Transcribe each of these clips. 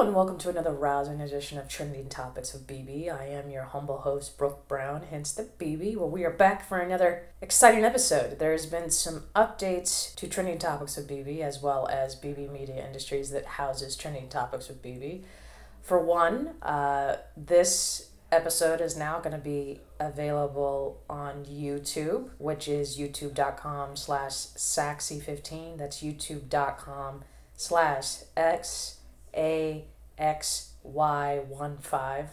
And welcome to another rousing edition of Trending Topics with BB. I am your humble host, Brooke Brown, hence the BB. Well, we are back for another exciting episode. There has been some updates to Trending Topics with BB, as well as BB Media Industries that houses Trending Topics with BB. For one, uh, this episode is now going to be available on YouTube, which is youtube.com slash saxy15. That's youtube.com slash x AXY15.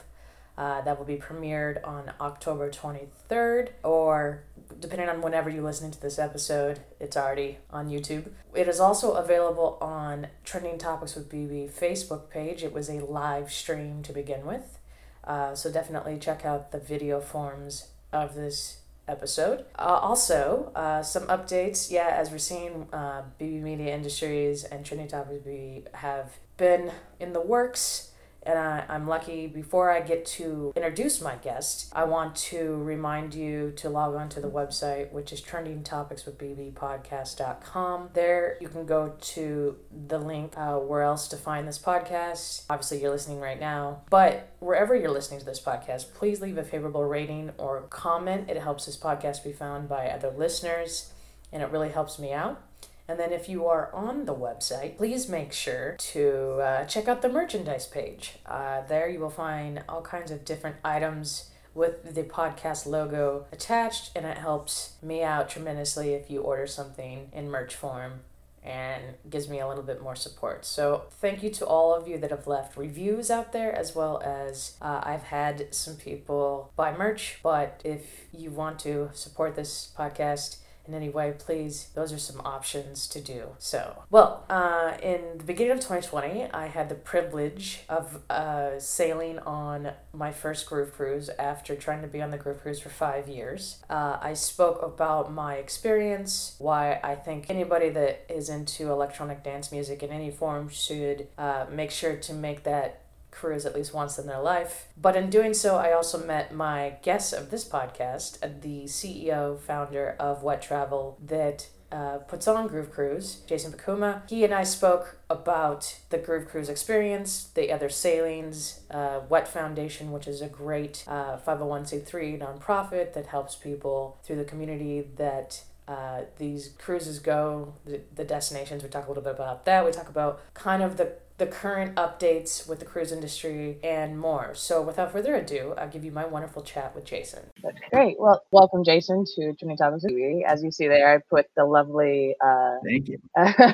Uh, that will be premiered on October 23rd, or depending on whenever you're listening to this episode, it's already on YouTube. It is also available on Trending Topics with BB Facebook page. It was a live stream to begin with, uh, so definitely check out the video forms of this episode. Uh, also, uh, some updates. Yeah, as we're seeing, uh, BB Media Industries and Trending Topics we have been in the works and I, I'm lucky. Before I get to introduce my guest, I want to remind you to log on to the website, which is trendingtopicswithbbpodcast.com. There you can go to the link uh, where else to find this podcast. Obviously, you're listening right now, but wherever you're listening to this podcast, please leave a favorable rating or comment. It helps this podcast be found by other listeners, and it really helps me out. And then if you are on the website, please make sure to uh, check out the merchandise page. Uh, there you will find all kinds of different items with the podcast logo attached, and it helps me out tremendously if you order something in merch form and gives me a little bit more support. So, thank you to all of you that have left reviews out there, as well as uh, I've had some people buy merch. But if you want to support this podcast, in any way, please, those are some options to do. So, well, uh, in the beginning of 2020, I had the privilege of uh, sailing on my first groove cruise after trying to be on the groove cruise for five years. Uh, I spoke about my experience, why I think anybody that is into electronic dance music in any form should uh, make sure to make that cruise at least once in their life. But in doing so, I also met my guest of this podcast, uh, the CEO, founder of Whet Travel, that uh, puts on Groove Cruise, Jason Beukema. He and I spoke about the Groove Cruise experience, the other sailings, uh, Whet Foundation, which is a great uh, 501c3 nonprofit that helps people through the community that uh, these cruises go, the, the destinations. We talk a little bit about that. We talk about kind of the the current updates with the cruise industry and more. So, without further ado, I'll give you my wonderful chat with Jason. That's great. Well, welcome, Jason, to Trending Topics BB. As you see there, I put the lovely uh, thank you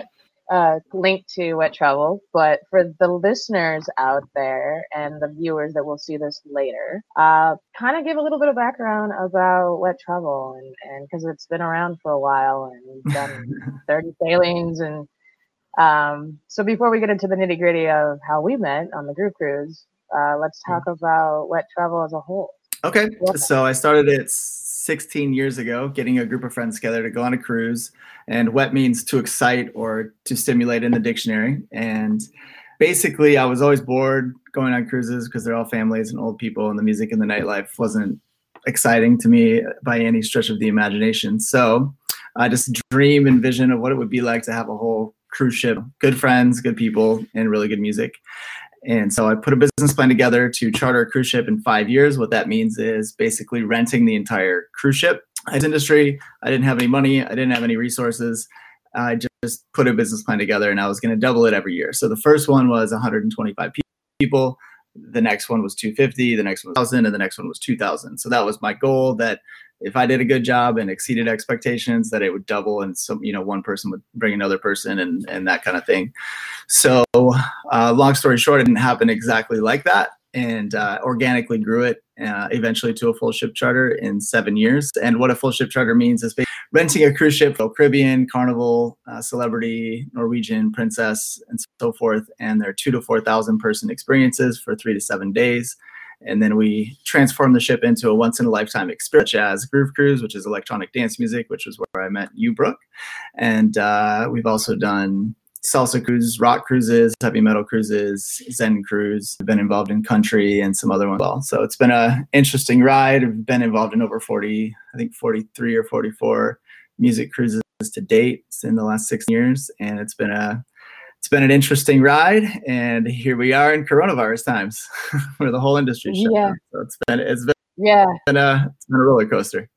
uh, link to Whet Travel. But for the listeners out there and the viewers that will see this later, uh, kind of give a little bit of background about Whet Travel, and and because it's been around for a while and done 30 sailings and um, so before we get into the nitty gritty of how we met on the Groove Cruise, uh, let's talk about whet travel as a whole. Okay, so I started it 16 years ago, getting a group of friends together to go on a cruise. And whet means to excite or to stimulate in the dictionary. And basically, I was always bored going on cruises because they're all families and old people, and the music and the nightlife wasn't exciting to me by any stretch of the imagination. So I just dream and vision of what it would be like to have a whole cruise ship, good friends, good people, and really good music. And so I put a business plan together to charter a cruise ship in five years. What that means is basically renting the entire cruise ship. As industry, I didn't have any money, I didn't have any resources. I just put a business plan together and I was going to double it every year. So the first one was 125 people. The next one was 250, the next one was 1,000, and the next one was 2,000. So that was my goal that if I did a good job and exceeded expectations, that it would double, and some you know one person would bring another person, and and that kind of thing. So, uh, long story short, it didn't happen exactly like that, and uh, organically grew it uh, eventually to a full ship charter in seven years. And what a full ship charter means is renting a cruise ship, Caribbean, Carnival, uh, Celebrity, Norwegian, Princess, and so forth, and they're two to four thousand person experiences for three to seven days and then we transformed the ship into a once in a lifetime experience, such as Groove Cruise, which is electronic dance music, which is where I met you, Brooke. And uh, we've also done salsa cruises, rock cruises, heavy metal cruises, Zen cruise. I've been involved in country and some other ones as well. So it's been an interesting ride. I've been involved in over 40, I think 43 or 44 music cruises to date in the last six years. And it's been a it's been an interesting ride, and here we are in coronavirus times, where the whole industry shut Yeah. down. So it's been it's been, Yeah, a it's been a roller coaster.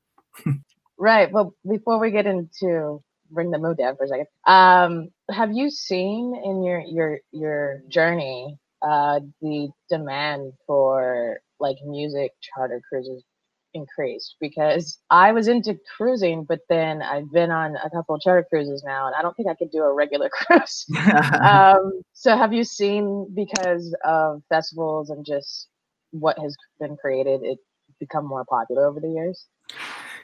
right. But before we get into bring the mood down for a second, um, have you seen in your your your journey uh, the demand for like music charter cruises increased? Because I was into cruising, but then I've been on a couple of charter cruises now, and I don't think I could do a regular cruise. um, so have you seen because of festivals and just what has been created, it become more popular over the years?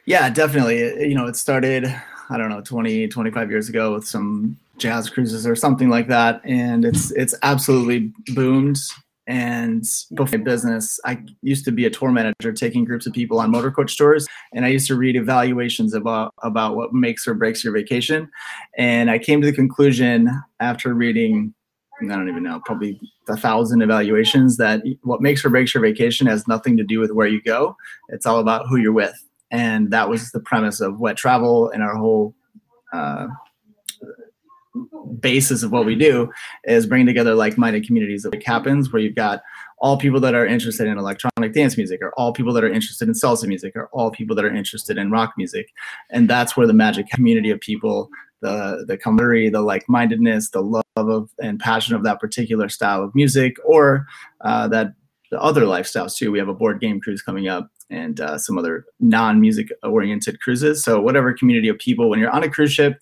Yeah, definitely. It- You know, it started, I don't know, 20, 25 years ago with some jazz cruises or something like that. And it's it's absolutely boomed. And before my business, I used to be a tour manager taking groups of people on motor coach tours. And I used to read evaluations about about what makes or breaks your vacation. And I came to the conclusion after reading I don't even know, probably a thousand evaluations that what makes or breaks your vacation has nothing to do with where you go. It's all about who you're with and that was the premise of whet travel and our whole uh, basis of what we do is bringing together like-minded communities. That happens where you've got all people that are interested in electronic dance music or all people that are interested in salsa music or all people that are interested in rock music. And that's where the magic community of people the the camaraderie the like-mindedness the love of and passion of that particular style of music or uh, that the other lifestyles too. We have a board game cruise coming up and uh, some other non-music oriented cruises. So whatever community of people, when you're on a cruise ship,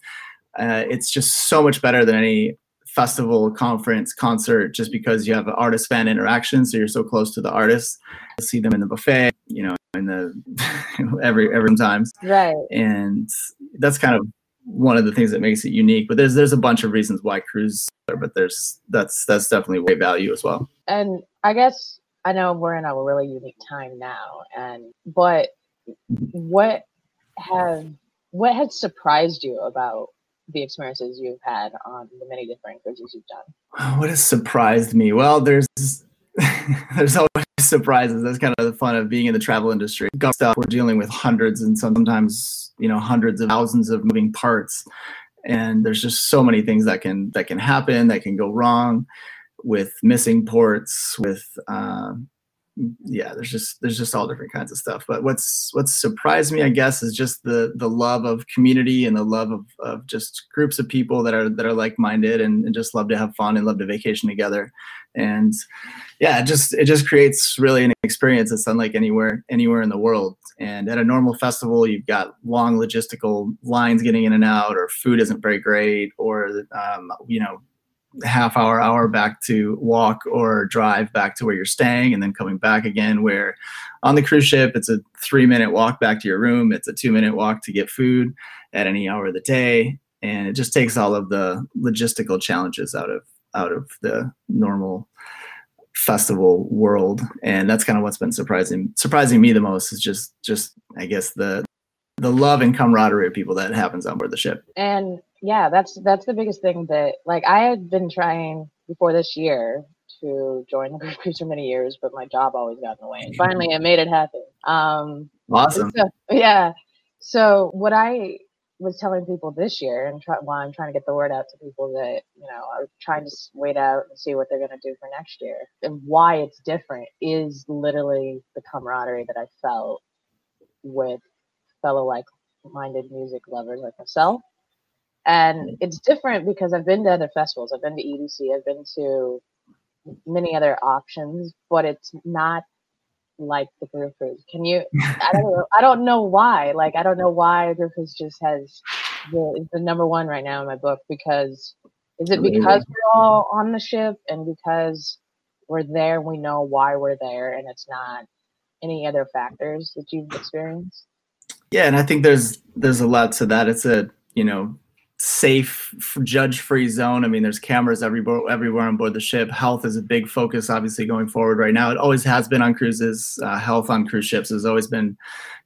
uh, it's just so much better than any festival, conference, concert, just because you have artist fan interaction. So you're so close to the artists. You see them in the buffet, you know, in the every every times, Right. and that's kind of one of the things that makes it unique. But there's there's a bunch of reasons why cruise, but there's that's that's definitely way value as well. And I guess I know we're in a really unique time now, and but what have what has surprised you about the experiences you've had on the many different cruises you've done? What has surprised me? Well, there's there's always surprises. That's kind of the fun of being in the travel industry. Got stuff we're dealing with hundreds and sometimes you know hundreds of thousands of moving parts, and there's just so many things that can that can happen that can go wrong with missing ports with um, yeah there's just there's just all different kinds of stuff. But what's what's surprised me i guess is just the the love of community and the love of, of just groups of people that are that are like-minded and, and just love to have fun and love to vacation together. And yeah it just it just creates really an experience that's unlike anywhere anywhere in the world. And at a normal festival you've got long logistical lines getting in and out or food isn't very great or um, you know half hour hour back to walk or drive back to where you're staying and then coming back again where on the cruise ship it's a three minute walk back to your room it's a two minute walk to get food at any hour of the day. And it just takes all of the logistical challenges out of out of the normal festival world. And that's kind of what's been surprising surprising me the most is just just i guess the the love and camaraderie of people that happens on board the ship. And yeah, that's that's the biggest thing that like I had been trying before this year to join the group for many years, but my job always got in the way. And finally, I made it happen. Um, awesome So, yeah. So what I was telling people this year, and try, while I'm trying to get the word out to people that you know are trying to wait out and see what they're going to do for next year, and why it's different is literally the camaraderie that I felt with fellow like-minded music lovers like myself. And it's different because I've been to other festivals. I've been to EDC. I've been to many other options, but it's not like the Groove Cruise. Can you? I don't know. I don't know why. Like I don't know why Groove Cruise just has the, the number one right now in my book because is it because we're all on the ship and because we're there, we know why we're there, and it's not any other factors that you've experienced. Yeah, and I think there's there's a lot to that. It's a you know safe, judge free zone. I mean, there's cameras everywhere everywhere on board the ship. Health is a big focus, obviously, going forward right now. It always has been on cruises. Uh, health on cruise ships has always been,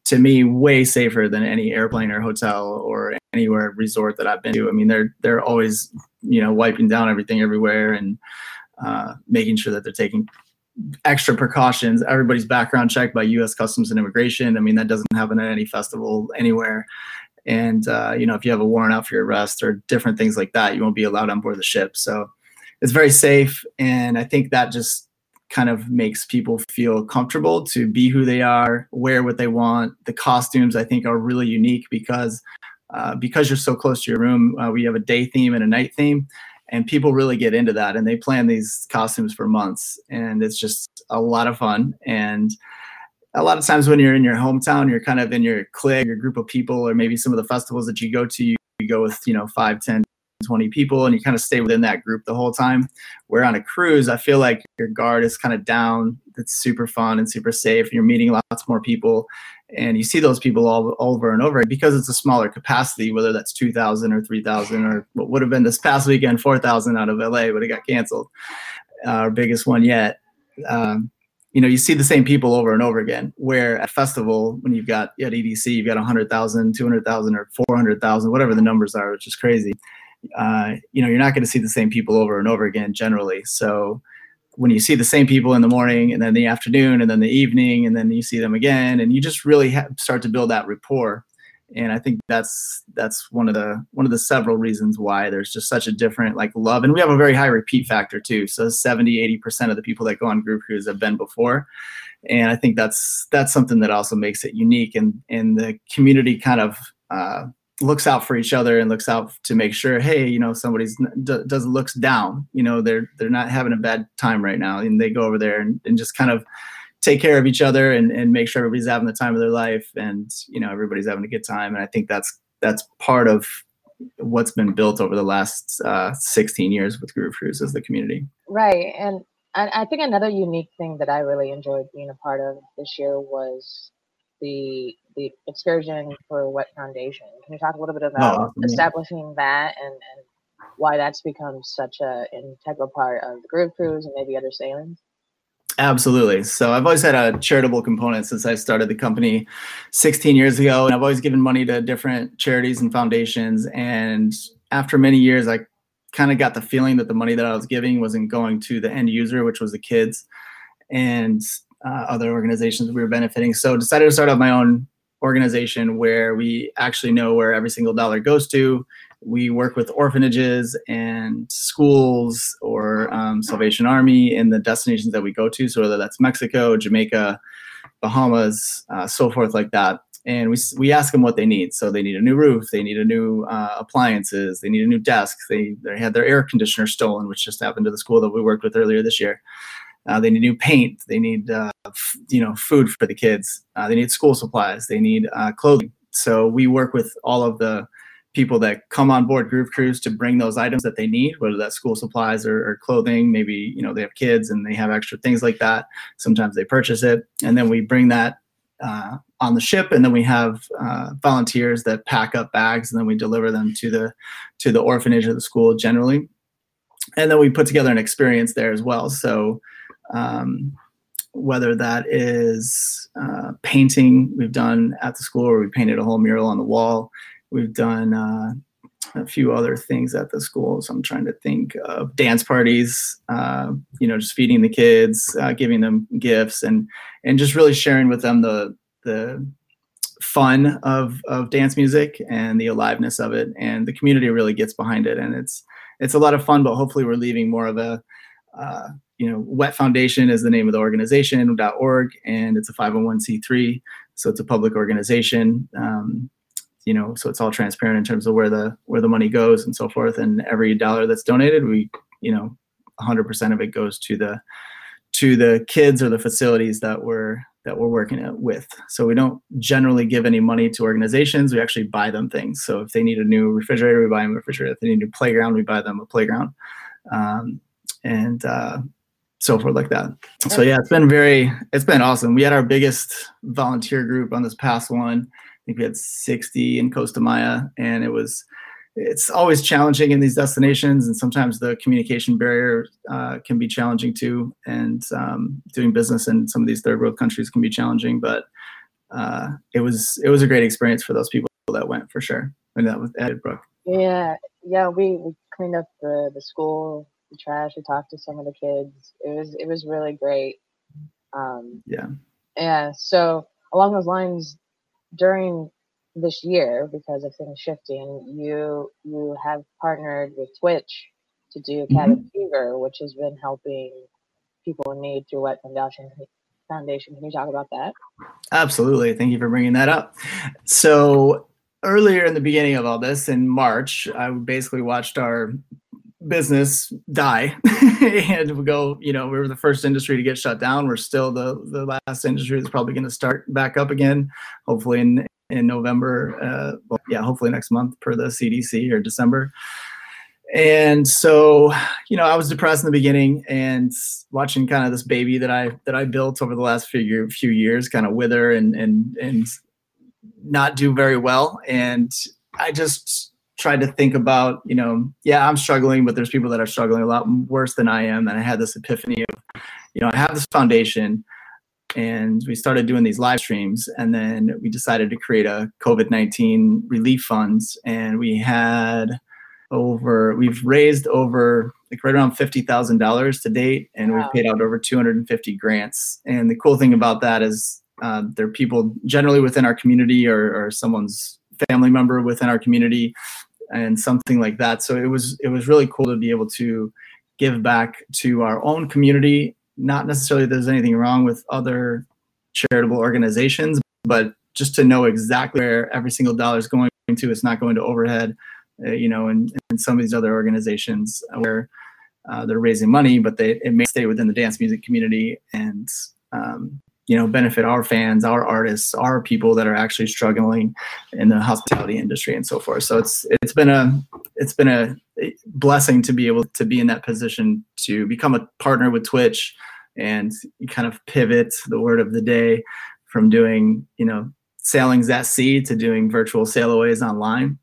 to me, way safer than any airplane or hotel or anywhere resort that I've been to. I mean, they're they're always you know wiping down everything everywhere and uh, making sure that they're taking extra precautions. Everybody's background checked by U.S. Customs and Immigration. I mean, that doesn't happen at any festival anywhere. And uh, you know, if you have a warrant out for your arrest or different things like that, you won't be allowed on board the ship. So it's very safe, and I think that just kind of makes people feel comfortable to be who they are, wear what they want. The costumes I think are really unique because uh, because you're so close to your room. Uh, we have a day theme and a night theme, and people really get into that and they plan these costumes for months, and it's just a lot of fun and. A lot of times when you're in your hometown, you're kind of in your clique, your group of people, or maybe some of the festivals that you go to, you, you go with, you know, five, 10, 20 people and you kind of stay within that group the whole time. Where on a cruise, I feel like your guard is kind of down. It's super fun and super safe. You're meeting lots more people and you see those people all over and over because it's a smaller capacity, whether that's 2,000 or 3,000 or what would have been this past weekend, 4,000 out of LA, but it got canceled. Our biggest one yet. Um, you know, you see the same people over and over again. Where at festival, when you've got at EDC, you've got 100,000, 200,000, or 400,000, whatever the numbers are, which is crazy uh, you know, you're not going to see the same people over and over again generally. So when you see the same people in the morning and then the afternoon and then the evening and then you see them again and you just really ha- start to build that rapport and i think that's that's one of the one of the several reasons why there's just such a different like love. And we have a very high repeat factor too. So 70 80% of the people that go on Groove Cruise have been before. And i think that's that's something that also makes it unique. And and the community kind of uh, looks out for each other and looks out to make sure hey you know somebody's d- does looks down. You know they're they're not having a bad time right now. And they go over there and, and just kind of take care of each other and, and make sure everybody's having the time of their life and you know everybody's having a good time. And i think that's that's part of what's been built over the last uh, 16 years with Groove Cruise as the community. Right. And i think another unique thing that i really enjoyed being a part of this year was the the excursion for Whet Foundation. Can you talk a little bit about oh, establishing that and, and why that's become such an integral part of the Groove Cruise and maybe other sailings? Absolutely. So I've always had a charitable component since I started the company 16 years ago, and I've always given money to different charities and foundations. And after many years, I kind of got the feeling that the money that I was giving wasn't going to the end user, which was the kids. And uh, other organizations we were benefiting. So decided to start up my own organization where we actually know where every single dollar goes to. We work with orphanages and schools or um, Salvation Army in the destinations that we go to. So whether that's Mexico, Jamaica, Bahamas, uh, so forth like that. And we, we ask them what they need. So they need a new roof, they need a new uh, appliances, they need a new desk. They, they had their air conditioner stolen, which just happened to the school that we worked with earlier this year. Uh, they need new paint. They need, uh, f- you know, food for the kids. Uh, they need school supplies. They need uh, clothing. So we work with all of the people that come on board Groove Cruise to bring those items that they need, whether that's school supplies or, or, clothing. Maybe you know they have kids and they have extra things like that. Sometimes they purchase it, and then we bring that uh, on the ship, and then we have uh, volunteers that pack up bags, and then we deliver them to the to the orphanage or the school generally, and then we put together an experience there as well. So um, whether that is uh, painting we've done at the school where we painted a whole mural on the wall we've done uh, a few other things at the school so i'm trying to think of dance parties uh, you know just feeding the kids uh, giving them gifts and and just really sharing with them the the fun of of dance music and the aliveness of it. And the community really gets behind it. And it's it's a lot of fun but hopefully we're leaving more of a uh, you know, Whet Foundation is the name of the organization .org, and it's a 501c3, so it's a public organization. Um, you know, so it's all transparent in terms of where the where the money goes and so forth. And every dollar that's donated, we, you know, 100% of it goes to the to the kids or the facilities that we're that we're working with. So we don't generally give any money to organizations. We actually buy them things. So if they need a new refrigerator, we buy them a refrigerator. If they need a new playground, we buy them a playground. Um, and uh, so forth like that. So yeah, it's been very, it's been awesome. We had our biggest volunteer group on this past one. I think we had 60 in Costa Maya, and it was, it's always challenging in these destinations, and sometimes the communication barrier uh, can be challenging too. And um, doing business in some of these third world countries can be challenging, but uh, it was it was a great experience for those people that went for sure. And that was added Brooke. Yeah, yeah, we, we cleaned up the the school the trash. We talked to some of the kids. It was it was really great. Um, yeah. Yeah. So along those lines, during this year, because of things shifting, you you have partnered with Twitch to do mm-hmm. cabin fever, which has been helping people in need through Whet Foundation. Foundation. Can you talk about that? Absolutely. Thank you for bringing that up. So earlier in the beginning of all this, in March, I basically watched our business die and we go you know we were the first industry to get shut down. We're still the the last industry that's probably going to start back up again hopefully in in november uh, well, yeah hopefully next month per the cdc or december. And so you know i was depressed in the beginning and watching kind of this baby that i that i built over the last few few years kind of wither and and and not do very well. And i just tried to think about you know yeah i'm struggling but there's people that are struggling a lot worse than i am and i had this epiphany of you know i have this foundation and we started doing these live streams and then we decided to create a covid-19 relief funds and we had over we've raised over like right around $50000 to date and wow. we've paid out over 250 grants and the cool thing about that is uh, there are people generally within our community or, or someone's family member within our community and something like that. So it was it was really cool to be able to give back to our own community. Not necessarily there's anything wrong with other charitable organizations but just to know exactly where every single dollar is going to it's not going to overhead uh, you know, in, in some of these other organizations where uh, they're raising money, but they it may stay within the dance music community and um, you know benefit our fans, our artists, our people that are actually struggling in the hospitality industry and so forth. So it's it's been a it's been a blessing to be able to be in that position to become a partner with Twitch and kind of pivot the word of the day from doing you know sailings at sea to doing virtual sailaways online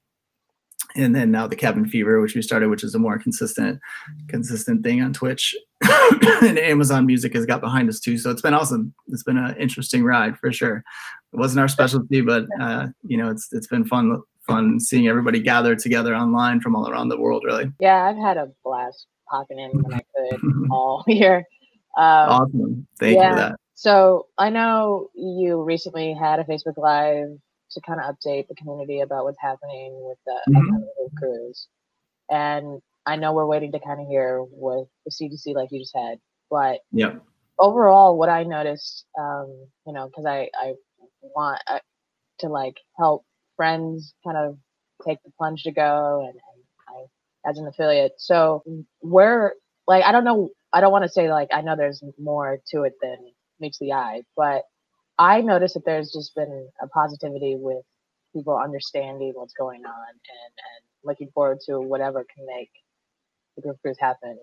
and then now the cabin fever which we started which is a more consistent consistent thing on twitch and amazon music has got behind us too so it's been awesome. It's been an interesting ride for sure. It wasn't our specialty but uh, you know it's it's been fun fun seeing everybody gather together online from all around the world really. Yeah i've had a blast popping in when i could all year um, awesome. Thank yeah. you for that. So i know you recently had a facebook live to kind of update the community about what's happening with the mm-hmm. cruise. And I know we're waiting to kind of hear what the CDC, like you just said, but yeah. overall, what I noticed, um, you know, because I I want uh, to like help friends kind of take the plunge to go, and, and I as an affiliate. So where, like, I don't know, I don't want to say like I know there's more to it than meets the eye, but I noticed that there's just been a positivity with people understanding what's going on and, and looking forward to whatever can make the Groove Cruise happen in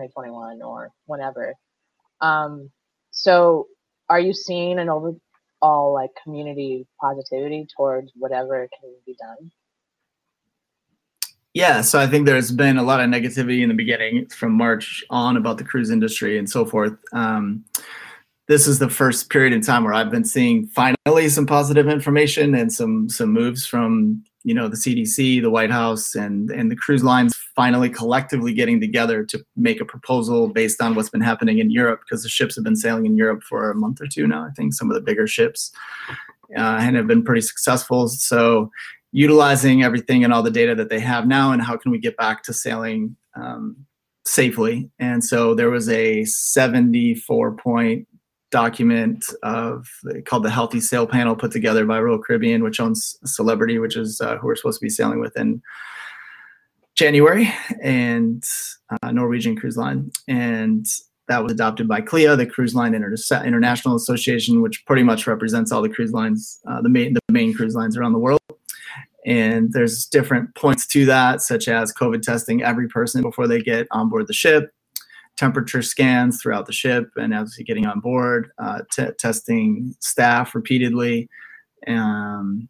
2021 or whenever. Um, so are you seeing an overall like community positivity towards whatever can be done? Yeah, so I think there's been a lot of negativity in the beginning from March on about the cruise industry and so forth. Um, this is the first period in time where I've been seeing finally some positive information and some some moves from you know the CDC, the White House, and and the cruise lines finally collectively getting together to make a proposal based on what's been happening in Europe because the ships have been sailing in Europe for a month or two now. I think some of the bigger ships uh, and have been pretty successful. So utilizing everything and all the data that they have now, and how can we get back to sailing um, safely? And so there was a 74 point document of called the Healthy Sail Panel put together by Royal Caribbean, which owns Celebrity, which is uh, who we're supposed to be sailing with in January, and uh, Norwegian Cruise Line. And that was adopted by CLIA, the Cruise Line Inter- International Association, which pretty much represents all the cruise lines, uh, the main the main cruise lines around the world. And there's different points to that, such as COVID testing every person before they get on board the ship, temperature scans throughout the ship and obviously getting on board, uh, t- testing staff repeatedly. Um,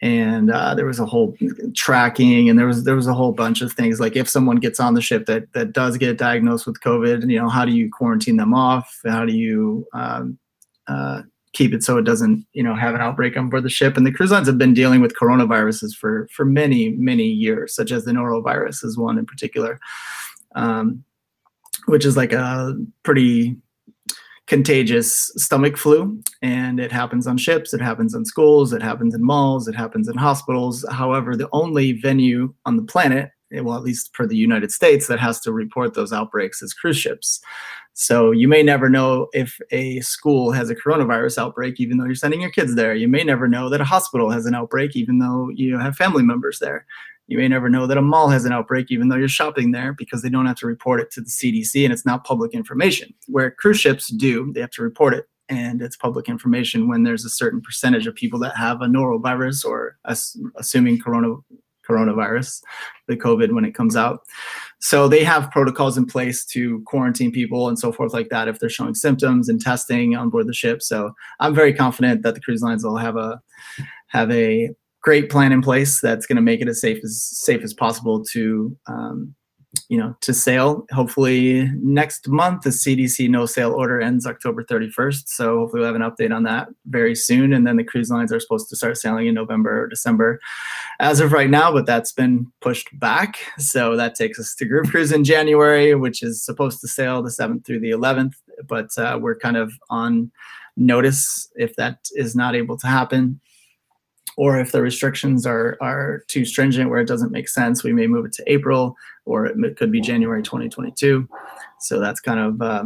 and uh, there was a whole tracking and there was there was a whole bunch of things. Like if someone gets on the ship that that does get diagnosed with covid you know how do you quarantine them off? How do you um, uh, keep it so it doesn't you know have an outbreak on board the ship? And the cruise lines have been dealing with coronaviruses for for many many years such as the norovirus is one in particular. Um, which is like a pretty contagious stomach flu and it happens on ships it happens in schools it happens in malls it happens in hospitals however the only venue on the planet eh, well, at least for the United States, that has to report those outbreaks is cruise ships. So you may never know if a school has a coronavirus outbreak, even though you're sending your kids there. You may never know that a hospital has an outbreak, even though you have family members there. You may never know that a mall has an outbreak, even though you're shopping there, because they don't have to report it to the CDC and it's not public information. Where cruise ships do, they have to report it and it's public information when there's a certain percentage of people that have a norovirus or assuming corona coronavirus, the COVID when it comes out. So they have protocols in place to quarantine people and so forth like that if they're showing symptoms and testing on board the ship. So I'm very confident that the cruise lines will have a have a great plan in place that's going to make it as safe as safe as possible to um, you know to sail. Hopefully next month the cdc no sail order ends october 31st so hopefully we'll have an update on that very soon and then the cruise lines are supposed to start sailing in november or december. As of right now but that's been pushed back so that takes us to Groove Cruise in january which is supposed to sail the 7th through the 11th but uh, we're kind of on notice if that is not able to happen or if the restrictions are are too stringent where it doesn't make sense, we may move it to April, or it could be January 2022. So that's kind of uh,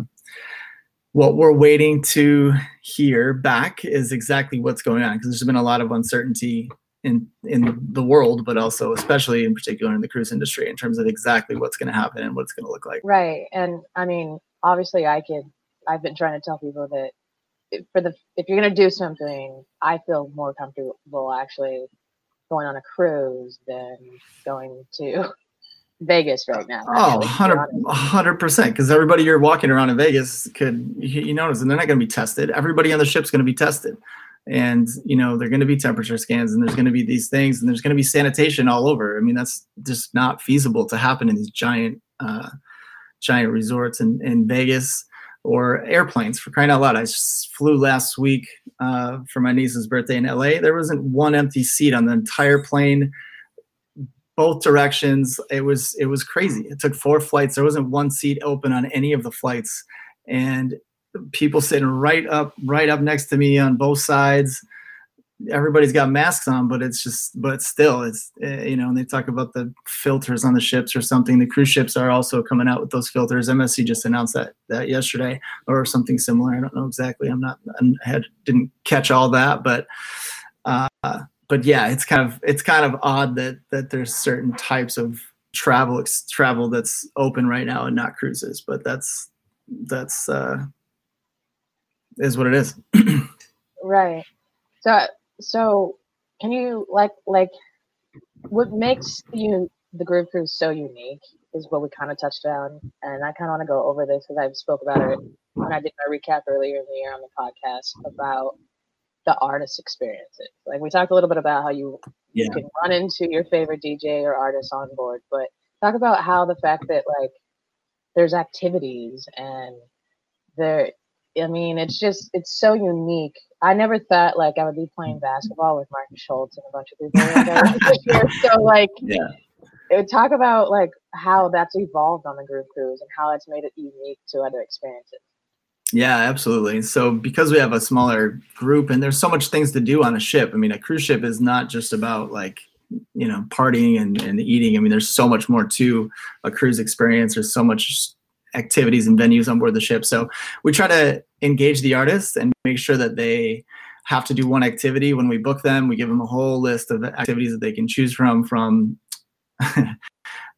what we're waiting to hear back is exactly what's going on because there's been a lot of uncertainty in in the world, but also especially in particular in the cruise industry in terms of exactly what's going to happen and what it's going to look like. Right, and I mean, obviously, I could. I've been trying to tell people that for the if you're gonna do something, I feel more comfortable actually going on a cruise than going to Vegas right now. Oh, 100 percent. Because everybody you're walking around in Vegas could you notice, and they're not going to be tested. Everybody on the ship's going to be tested, and you know they're going to be temperature scans, and there's going to be these things, and there's going to be sanitation all over. I mean, that's just not feasible to happen in these giant, uh, giant resorts in in Vegas or airplanes for crying out loud. I flew last week uh, for my niece's birthday in LA. There wasn't one empty seat on the entire plane, both directions. It was it was crazy. It took four flights. There wasn't one seat open on any of the flights, and people sitting right up right up next to me on both sides everybody's got masks on, but it's just, but still, it's, uh, you know, and they talk about the filters on the ships or something. The cruise ships are also coming out with those filters. MSC just announced that that yesterday or something similar. I don't know exactly. I'm not, I had, didn't catch all that, but, uh, but yeah, it's kind of, it's kind of odd that, that there's certain types of travel, travel that's open right now and not cruises, but that's, that's, uh, is what it is. right. So so can you like like what makes you the Groove Crew so unique is what we kind of touched on, and I kind of want to go over this because I spoke about it when I did my recap earlier in the year on the podcast about the artist experiences. Like we talked a little bit about how you, yeah. you can run into your favorite DJ or artist on board, but talk about how the fact that like there's activities and there I mean, it's just it's so unique. I never thought like I would be playing mm-hmm. basketball with Markus Schulz and a bunch of people. so like, yeah, it would talk about like how that's evolved on the Groove Cruise and how it's made it unique to other experiences. Yeah, absolutely. So because we have a smaller group and there's so much things to do on a ship. I mean, a cruise ship is not just about like you know partying and, and eating. I mean, there's so much more to a cruise experience. There's so much activities and venues on board the ship. So we try to engage the artists and make sure that they have to do one activity when we book them. We give them a whole list of activities that they can choose from, from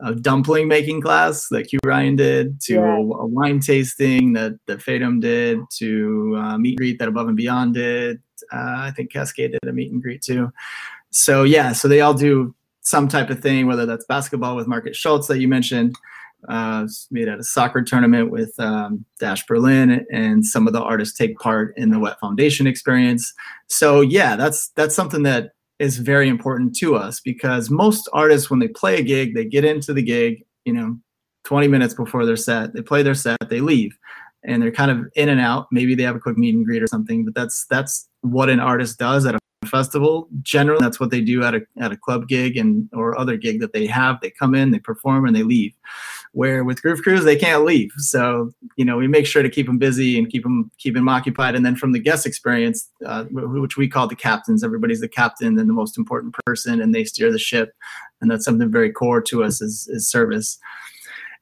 a dumpling making class that Q Ryan did, to yeah. a, a, wine tasting that that Fatum did, to uh, meet and greet that Above and Beyond did. Uh, I think Kaskade did a meet and greet too. So yeah, so they all do some type of thing, whether that's basketball with Markus Schulz that you mentioned, uh, made at a soccer tournament with um, Dash Berlin, and some of the artists take part in the Whet Foundation experience. So yeah, that's that's something that is very important to us because most artists, when they play a gig, they get into the gig, you know, 20 minutes before their set, they play their set, they leave, and they're kind of in and out. Maybe they have a quick meet and greet or something, but that's that's what an artist does at a festival generally that's what they do at a, at a club gig and or other gig that they have they come in they perform and they leave Where with Groove Cruise, they can't leave. So you know, we make sure to keep them busy and keep them keep them occupied. And then from the guest experience, uh, which we call the captains, everybody's the captain and the most important person, and they steer the ship. And that's something very core to us is, is service.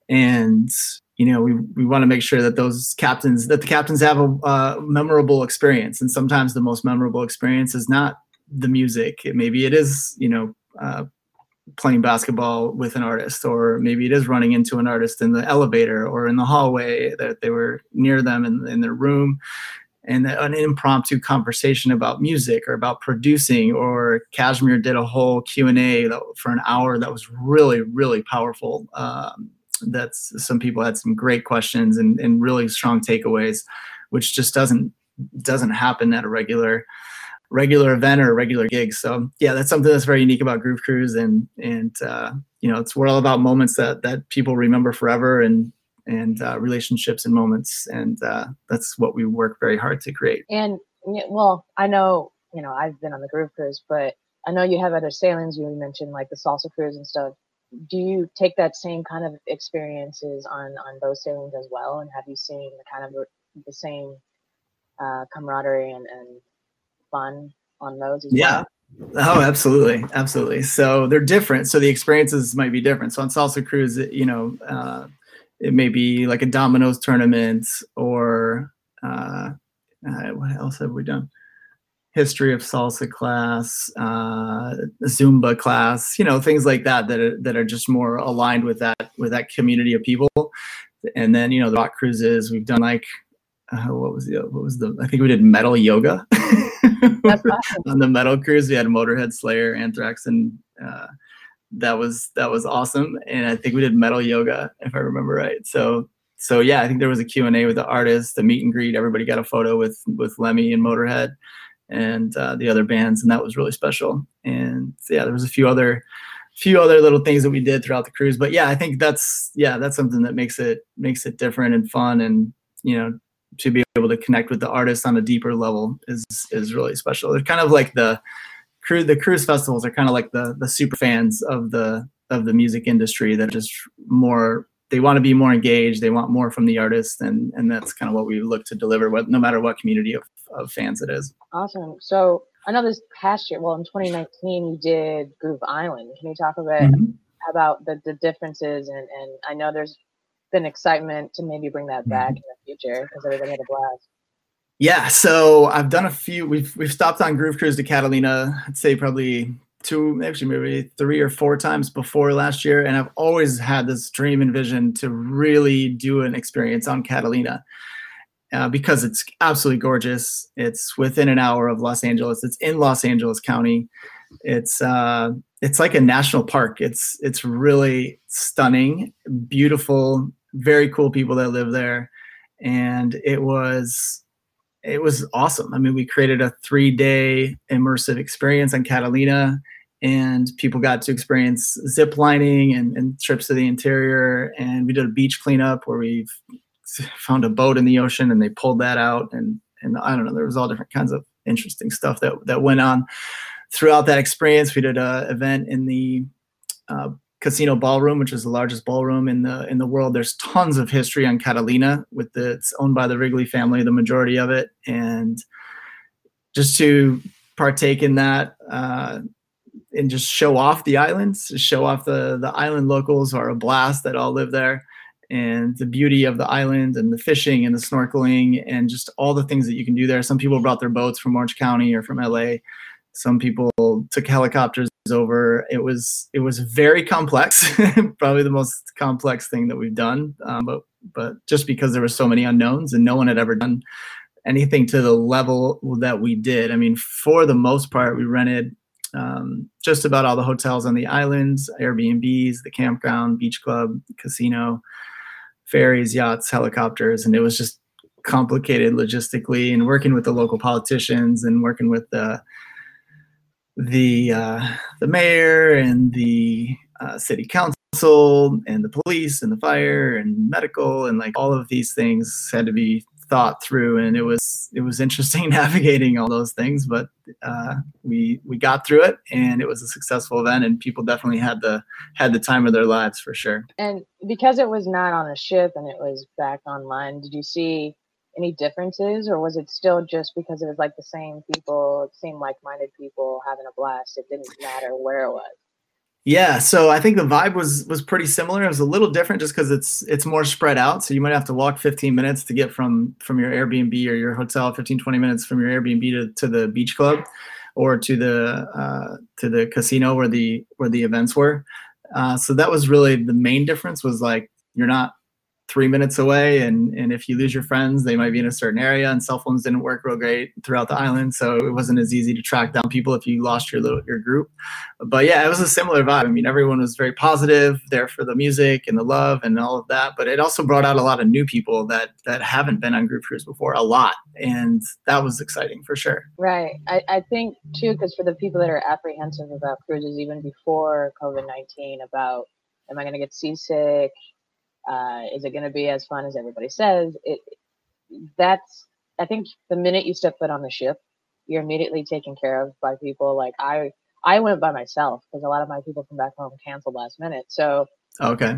And you know, we, we want to make sure that those captains, that the captains have a uh, memorable experience. And sometimes the most memorable experience is not the music. It, maybe it is, you know, uh, playing basketball with an artist, or maybe it is running into an artist in the elevator or in the hallway that they were near them in, in their room. And an impromptu conversation about music or about producing, or Kashmir did a whole Q and A for an hour that was really, really powerful. Um, that's some people had some great questions and, and really strong takeaways, which just doesn't doesn't happen at a regular regular event or regular gig. So yeah, that's something that's very unique about Groove Cruise, and and uh, you know, it's we're all about moments that that people remember forever, and and uh, relationships and moments, and uh, that's what we work very hard to create. And well, I know you know I've been on the Groove Cruise, but I know you have other sailings. You mentioned like the Salsa Cruise and stuff do you take that same kind of experiences on on those sailings as well and have you seen the kind of the same uh, camaraderie and, and fun on those as yeah. well? oh absolutely. Absolutely. So they're different. So the experiences might be different. So on salsa cruise you know uh, it may be like a dominoes tournament or uh, uh what else have we done? History of salsa class, uh, Zumba class, you know, things like that that are, that are just more aligned with that with that community of people. And then you know the rock cruises we've done like uh, what was the what was the I think we did metal yoga awesome. on the metal cruise. We had Motorhead, Slayer, Anthrax, and uh, that was that was awesome. And I think we did metal yoga if I remember right. So so yeah, I think there was a Q and A with the artists, the meet and greet. Everybody got a photo with with Lemmy and Motorhead and uh, the other bands, and that was really special. And yeah, there was a few other few other little things that we did throughout the cruise. But yeah, I think that's yeah, that's something that makes it makes it different and fun, and you know, to be able to connect with the artists on a deeper level is is really special. They're kind of like the cruise the cruise festivals are kind of like the the super fans of the of the music industry. That just more they want to be more engaged they want more from the artist and and that's kind of what we look to deliver with no matter what community of, of fans it is. Awesome. So i know this past year well in 2019 you did groove island. Can you talk a bit mm-hmm. about the, the differences? And and i know there's been excitement to maybe bring that back mm-hmm. in the future because everybody had a blast yeah so i've done a few we've we've stopped on groove cruise to catalina i'd say probably two, actually maybe three or four times before last year, and I've always had this dream and vision to really do an experience on Catalina. Uh, because it's absolutely gorgeous. It's within an hour of Los Angeles. It's in Los Angeles County. It's uh, it's like a national park. It's it's really stunning, beautiful, very cool people that live there, and it was it was awesome. I mean, we created a three day immersive experience on Catalina and people got to experience zip lining and, and, trips to the interior. And we did a beach cleanup where we found a boat in the ocean and they pulled that out. And, and I don't know, there was all different kinds of interesting stuff that, that went on throughout that experience. We did an event in the uh, casino ballroom, which is the largest ballroom in the in the world. There's tons of history on Catalina with the, it's owned by the Wrigley family, the majority of it. And just to partake in that, uh, and just show off the islands, show off the the island locals are a blast that all live there, and the beauty of the island and the fishing and the snorkeling and just all the things that you can do there. Some people brought their boats from Orange County or from LA. Some people took helicopters over. It was it was very complex, probably the most complex thing that we've done. Um, but but just because there were so many unknowns and no one had ever done anything to the level that we did. I mean, for the most part, we rented um, just about all the hotels on the islands, Airbnbs, the campground, beach club, casino, ferries, yachts, helicopters, and it was just complicated logistically. And working with the local politicians and working with the the uh, the mayor and the uh, city council and the police and the fire and medical and like all of these things had to be thought through, and it was it was interesting navigating all those things. But uh, we we got through it, and it was a successful event, and people definitely had the had the time of their lives for sure. And because it was not on a ship and it was back online, did you see any differences, or was it still just because it was like the same people, same like-minded people having a blast? It didn't matter where it was. Yeah, so I think the vibe was was pretty similar. It was a little different just because it's it's more spread out. So you might have to walk 15 minutes to get from from your Airbnb or your hotel, 15 20 minutes from your Airbnb to, to the beach club, or to the uh, to the casino where the where the events were. Uh, so that was really the main difference. Was like you're not three minutes away and and if you lose your friends they might be in a certain area and cell phones didn't work real great throughout the island so it wasn't as easy to track down people if you lost your little your group. But yeah it was a similar vibe. I mean everyone was very positive there for the music and the love and all of that but it also brought out a lot of new people that that haven't been on Groove Cruise before a lot and that was exciting for sure. Right. I, I think too because for the people that are apprehensive about cruises even before covid-19 about am i going to get seasick uh, is it going to be as fun as everybody says? It that's I think the minute you step foot on the ship, you're immediately taken care of by people. Like I I went by myself because a lot of my people from back home canceled last minute. So okay.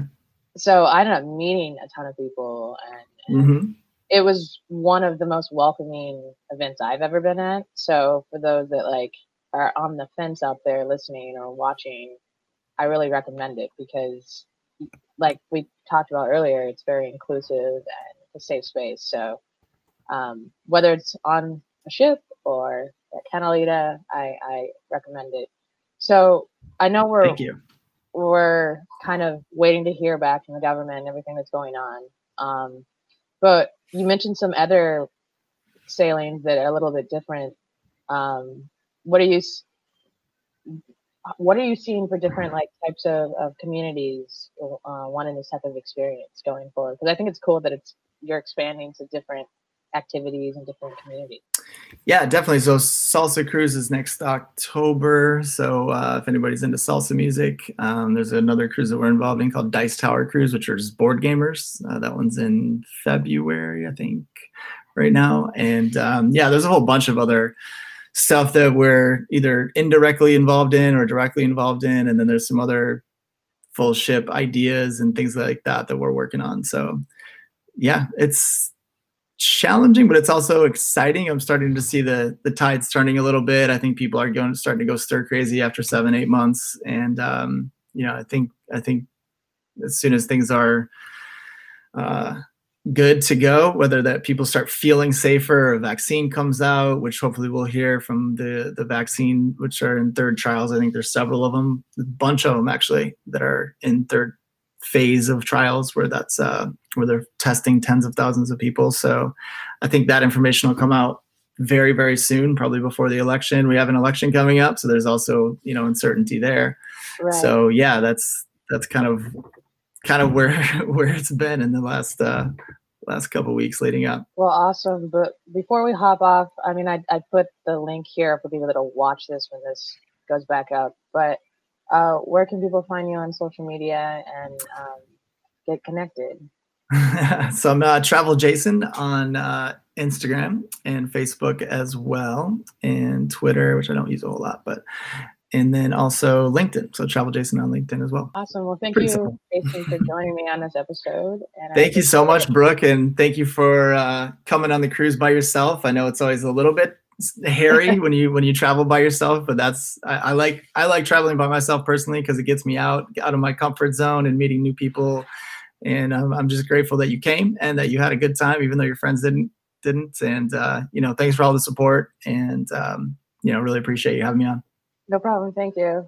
So I ended up meeting a ton of people, and, and mm-hmm. it was one of the most welcoming events I've ever been at. So for those that like are on the fence out there listening or watching, I really recommend it because like we talked about earlier, it's very inclusive and a safe space. So um, whether it's on a ship or at Canalita, I, I recommend it. So I know we're Thank you. we're kind of waiting to hear back from the government and everything that's going on. Um, but you mentioned some other sailings that are a little bit different. Um, what are you what are you seeing for different like types of, of communities uh, wanting this type of experience going forward? Because I think it's cool that it's you're expanding to different activities and different communities. Yeah, definitely. So Salsa Cruise is next October. So uh, if anybody's into salsa music, um, there's another cruise that we're involved in called Dice Tower Cruise, which are just board gamers. Uh, that one's in February, I think, right now. And um, yeah, there's a whole bunch of other stuff that we're either indirectly involved in or directly involved in and then there's some other full ship ideas and things like that that we're working on. So yeah it's challenging but it's also exciting. I'm starting to see the the tides turning a little bit. I think people are going starting to go stir crazy after seven eight months. And um you know i think i think as soon as things are uh good to go, whether that people start feeling safer, a vaccine comes out, which hopefully we'll hear from the the vaccine, which are in third trials. I think there's several of them, a bunch of them actually that are in third phase of trials where that's uh, where they're testing tens of thousands of people. So I think that information will come out very very soon, probably before the election. We have an election coming up, so there's also you know uncertainty there. Right. So yeah, that's that's kind of kind of where where it's been in the last uh, last couple weeks leading up. Well, awesome. But before we hop off, I mean, I I put the link here for people that'll watch this when this goes back out. But uh, where can people find you on social media and um, get connected? so I'm uh, Travel Jason on uh, Instagram and Facebook as well, and Twitter, which I don't use a whole lot, but and then also LinkedIn. So Travel Jason on LinkedIn as well. Awesome. Well, thank Pretty you. Jason, for joining me on this episode. And thank you so much, Brooke, and thank you for uh, coming on the cruise by yourself. I know it's always a little bit hairy when you when you travel by yourself, but that's I, I like I like traveling by myself personally because it gets me out out of my comfort zone and meeting new people. And um, I'm just grateful that you came and that you had a good time, even though your friends didn't didn't. And uh, you know, thanks for all the support, and um, you know, really appreciate you having me on. No problem. Thank you.